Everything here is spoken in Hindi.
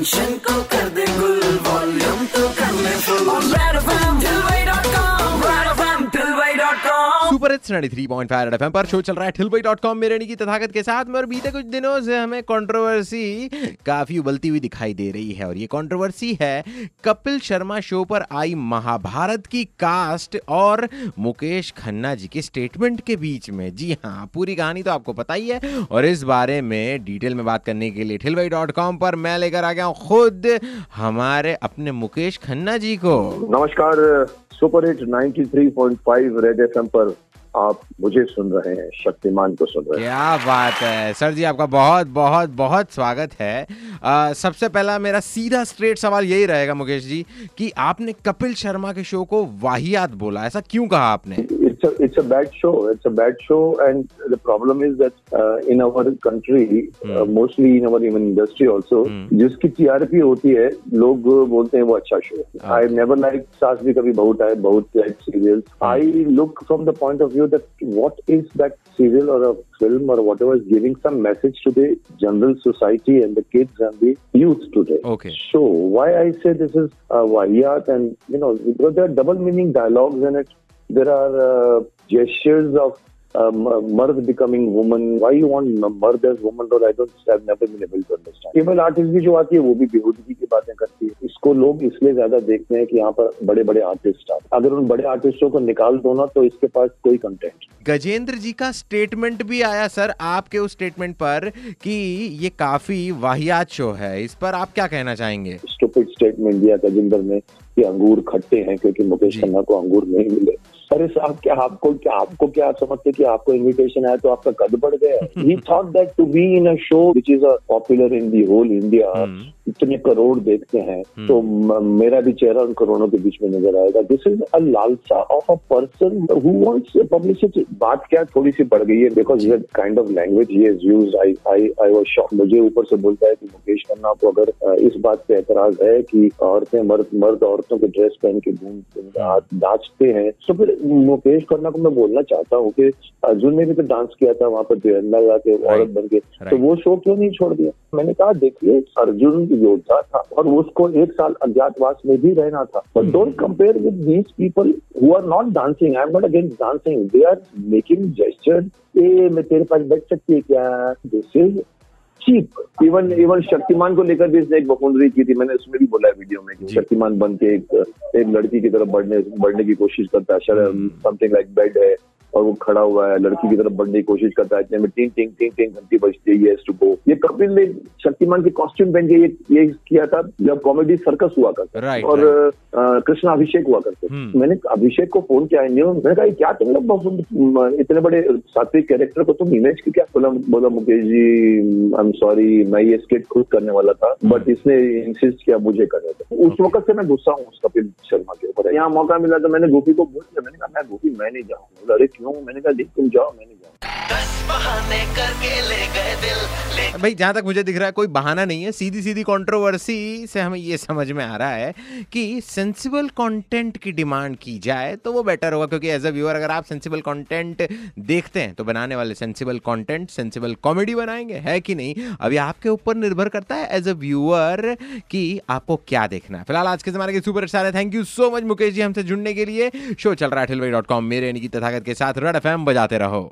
टेंशन को कर दे गुल। सुपर हिट्स 93.5 रेड एफएम पर शो चल रहा है ठिलबई.com मेरे की तथागत के साथ में और बीते कुछ दिनों से हमें कंट्रोवर्सी काफ़ी उबलती हुई दिखाई दे रही है, और ये कंट्रोवर्सी है कपिल शर्मा शो पर आई महाभारत की कास्ट और मुकेश खन्ना जी के स्टेटमेंट के बीच में। जी हाँ पूरी कहानी तो आपको पता ही है, और इस बारे में डिटेल में बात करने के लिए ठिलबई डॉट कॉम पर मैं लेकर आ गया हूँ खुद हमारे अपने मुकेश खन्ना जी को। नमस्कार, सुपर हिट 93.5 रेड एफएम पर। आप मुझे सुन रहे हैं, शक्तिमान को सुन रहे हैं। क्या बात है। सर जी, आपका बहुत बहुत बहुत स्वागत है। आ, सबसे पहला मेरा सीधा स्ट्रेट सवाल यही रहेगा मुकेश जी कि आपने कपिल शर्मा के शो को वाहियात बोला ऐसा क्यों कहा आपने? It's a it's a bad show it's a bad show and the problem is that uh, in our country uh, mostly in our even industry also जिसकी टीआरपी होती है लोग बोलते हैं वो अच्छा शो है। आई नेवर लाइक सास भी कभी बहुत आए बहुत serial I look from the point of view that what is that serial or a film or whatever is giving some message to the general society and the kids and the youth today. Okay. So why I say this is uh, Vahiyat and you know because there are double meaning dialogues in it. There are uh, gestures of um, mard becoming woman. Why you want mard as woman? Or I don't. I've never been. Female artist भी जो आती है वो भी बेहूदगी की बातें करती है इसको लोग इसलिए ज़्यादा देखते हैं कि यहाँ पर बड़े बड़े आर्टिस्ट आते अगर उन बड़े आर्टिस्टों को निकाल दो ना तो इसके पास कोई कंटेंट गजेंद्र जी का स्टेटमेंट भी आया सर आपके उस स्टेटमेंट पर कि ये काफ़ी वाहियात शो है इस पर आप क्या कहना चाहेंगे स्टूपिड स्टेटमेंट दिया गजेंद्र ने कि अंगूर खट्टे हैं क्योंकि मुकेश खन्ना को अंगूर नहीं मिले। अरे साहब क्या आपको क्या आपको क्या आप समझते कि आपको इनविटेशन आया तो आपका कद बढ़ गया? He thought that to be in a show which is a popular in the whole India. इतने करोड़ देखते हैं तो मेरा भी चेहरा उन करोड़ों के बीच में नज़र आएगा। दिस इज़ अ लालसा of a person who wants publicity बात क्या थोड़ी सी बढ़ गई है because the kind of language he has used I I I was shock मुझे ऊपर से बोलता है कि मुकेश खन्ना को अगर इस बात पे एतराज़ है कि औरतें मर्द मर्द औरतों के ड्रेस पहन के घूम नाचते हैं तो फिर मुकेश खन्ना को मैं बोलना चाहता हूँ कि अर्जुन ने भी तो डांस किया था वहाँ पर तिरंगा गा के औरत बन के। तो वो शो क्यों नहीं छोड़ दिया? मैंने कहा देखिए अर्जुन योद्धा था और उसको एक साल अज्ञातवास में भी रहना था। But don't compare with these people who are not dancing I am not against dancing they are making gesture a मैं तेरे पास बैठ सकती है क्या? This is cheap even even Shaktimaan को लेकर भी इसने एक बखुंदरी की थी। मैंने उसमें भी बोला है वीडियो में कि शक्तिमान बन के एक एक लड़की की तरफ़ बढ़ने बढ़ने की कोशिश करता है। समथिंग लाइक बेड है। और वो खड़ा हुआ है लड़की की तरफ़ बढ़ने की कोशिश करता है इतने में टिंग टिंग टिंग टिंग घंटी बजती है टू गो ये कपिल ने शक्तिमान के कॉस्ट्यूम पहन के ये ये किया था जब कॉमेडी सर्कस हुआ करता Right, और अ, कृष्णा अभिषेक हुआ करते। हम्म। मैंने अभिषेक को फ़ोन किया न्यू मैंने कहा क्या तुम लोग इतने बड़े सात्विक कैरेक्टर को तुम इमेज की क्या बोला बोला Mukesh ji I am sorry मैं ये स्किट खुद करने वाला था बट इसने इंसिस्ट किया मुझे करने थे उस वक्त से मैं गुस्सा हूँ उस कपिल शर्मा के ऊपर। यहाँ मौका मिला तो मैंने गोपी को बोल दिया। मैंने कहा मैं गोपी मैं नहीं जाऊँ बोला, अरे क्यों मैंने कहा देख जाओ मैंने नहीं भाई, जहाँ तक मुझे दिख रहा है, कोई बहाना नहीं है। सीधी सीधी कंट्रोवर्सी से हमें ये समझ में आ रहा है कि सेंसिबल कंटेंट की डिमांड की जाए तो वो बेटर होगा। क्योंकि एज अ व्यूअर अगर आप सेंसिबल कंटेंट देखते हैं तो बनाने वाले सेंसिबल कंटेंट सेंसिबल कॉमेडी बनाएँगे, है कि नहीं? अभी आपके ऊपर निर्भर करता है एज अ व्यूअर कि आपको क्या देखना है। फ़िलहाल आज के जमाने के सुपर स्टार है। Thank you so much Mukesh ji, हमसे जुड़ने के लिए। शो चल रहा है ठिलवाई डॉट कॉम मेरे यानी कि तथागत के साथ रेड एफ़ बजाते रहो।